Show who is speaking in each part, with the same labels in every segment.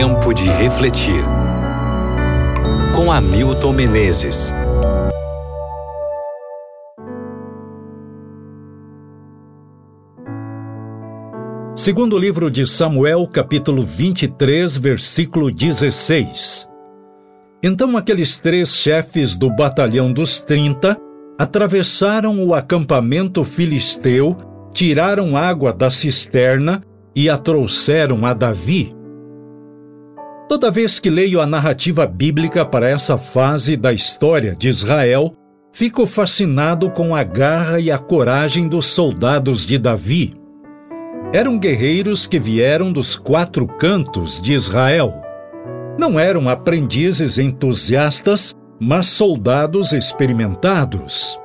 Speaker 1: Tempo de refletir. Com Hamilton Menezes.
Speaker 2: Segundo o livro de Samuel, capítulo 23, versículo 16. Então aqueles três chefes do batalhão dos trinta atravessaram o acampamento filisteu, tiraram água da cisterna e a trouxeram a Davi. Toda vez que leio a narrativa bíblica para essa fase da história de Israel, fico fascinado com a garra e a coragem dos soldados de Davi. Eram guerreiros que vieram dos quatro cantos de Israel. Não eram aprendizes entusiastas, mas soldados experimentados.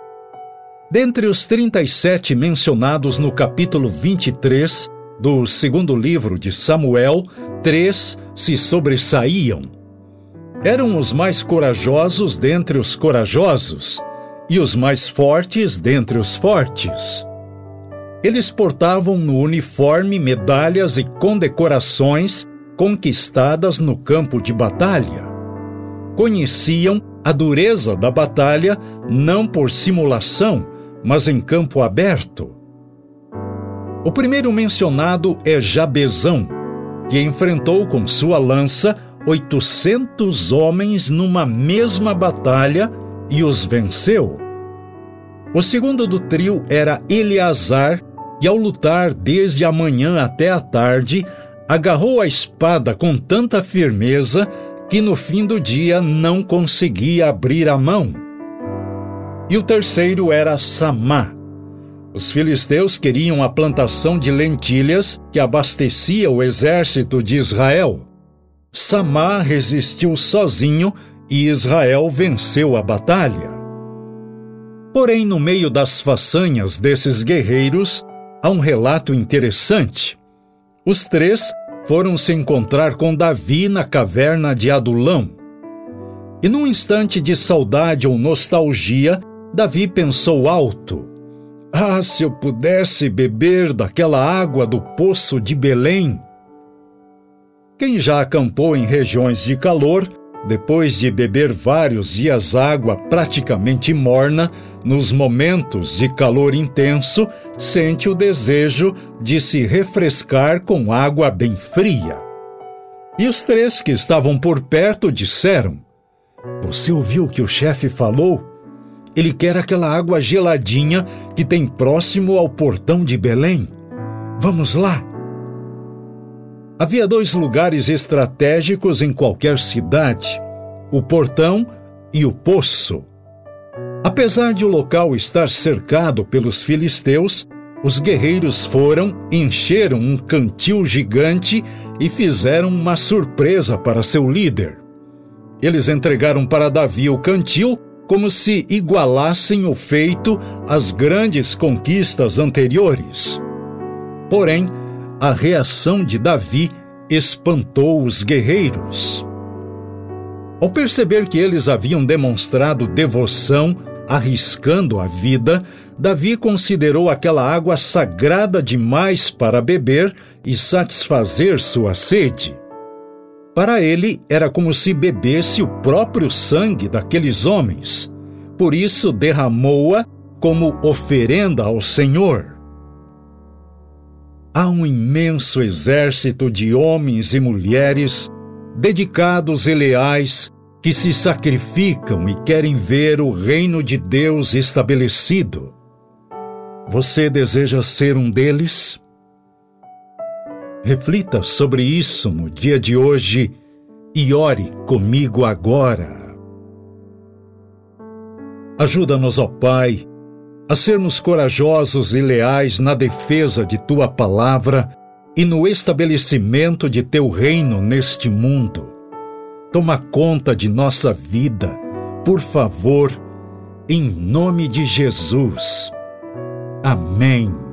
Speaker 2: Dentre os 37 mencionados no capítulo 23, do segundo livro de Samuel, três se sobressaíam. Eram os mais corajosos dentre os corajosos e os mais fortes dentre os fortes. Eles portavam no uniforme medalhas e condecorações conquistadas no campo de batalha. Conheciam a dureza da batalha não por simulação, mas em campo aberto o primeiro mencionado é Jabezão, que enfrentou com sua lança 800 homens numa mesma batalha e os venceu. O segundo do trio era Eleazar, que ao lutar desde a manhã até a tarde, agarrou a espada com tanta firmeza que no fim do dia não conseguia abrir a mão. E o terceiro era Samá, os filisteus queriam a plantação de lentilhas que abastecia o exército de Israel. Samar resistiu sozinho e Israel venceu a batalha. Porém, no meio das façanhas desses guerreiros, há um relato interessante. Os três foram se encontrar com Davi na caverna de Adulão. E num instante de saudade ou nostalgia, Davi pensou alto: ah, se eu pudesse beber daquela água do poço de Belém! Quem já acampou em regiões de calor, depois de beber vários dias água praticamente morna, nos momentos de calor intenso, sente o desejo de se refrescar com água bem fria. E os três que estavam por perto disseram: Você ouviu o que o chefe falou? Ele quer aquela água geladinha que tem próximo ao portão de Belém. Vamos lá! Havia dois lugares estratégicos em qualquer cidade: o portão e o poço. Apesar de o local estar cercado pelos filisteus, os guerreiros foram, encheram um cantil gigante e fizeram uma surpresa para seu líder. Eles entregaram para Davi o cantil como se igualassem o feito às grandes conquistas anteriores. Porém, a reação de Davi espantou os guerreiros. Ao perceber que eles haviam demonstrado devoção, arriscando a vida, Davi considerou aquela água sagrada demais para beber e satisfazer sua sede. Para ele, era como se bebesse o próprio sangue daqueles homens. Por isso, derramou-a como oferenda ao Senhor. Há um imenso exército de homens e mulheres dedicados e leais que se sacrificam e querem ver o reino de Deus estabelecido. Você deseja ser um deles? Reflita sobre isso no dia de hoje e ore comigo agora. Ajuda-nos, ó Pai, a sermos corajosos e leais na defesa de tua palavra e no estabelecimento de teu reino neste mundo. Toma conta de nossa vida, por favor, em nome de Jesus. Amém.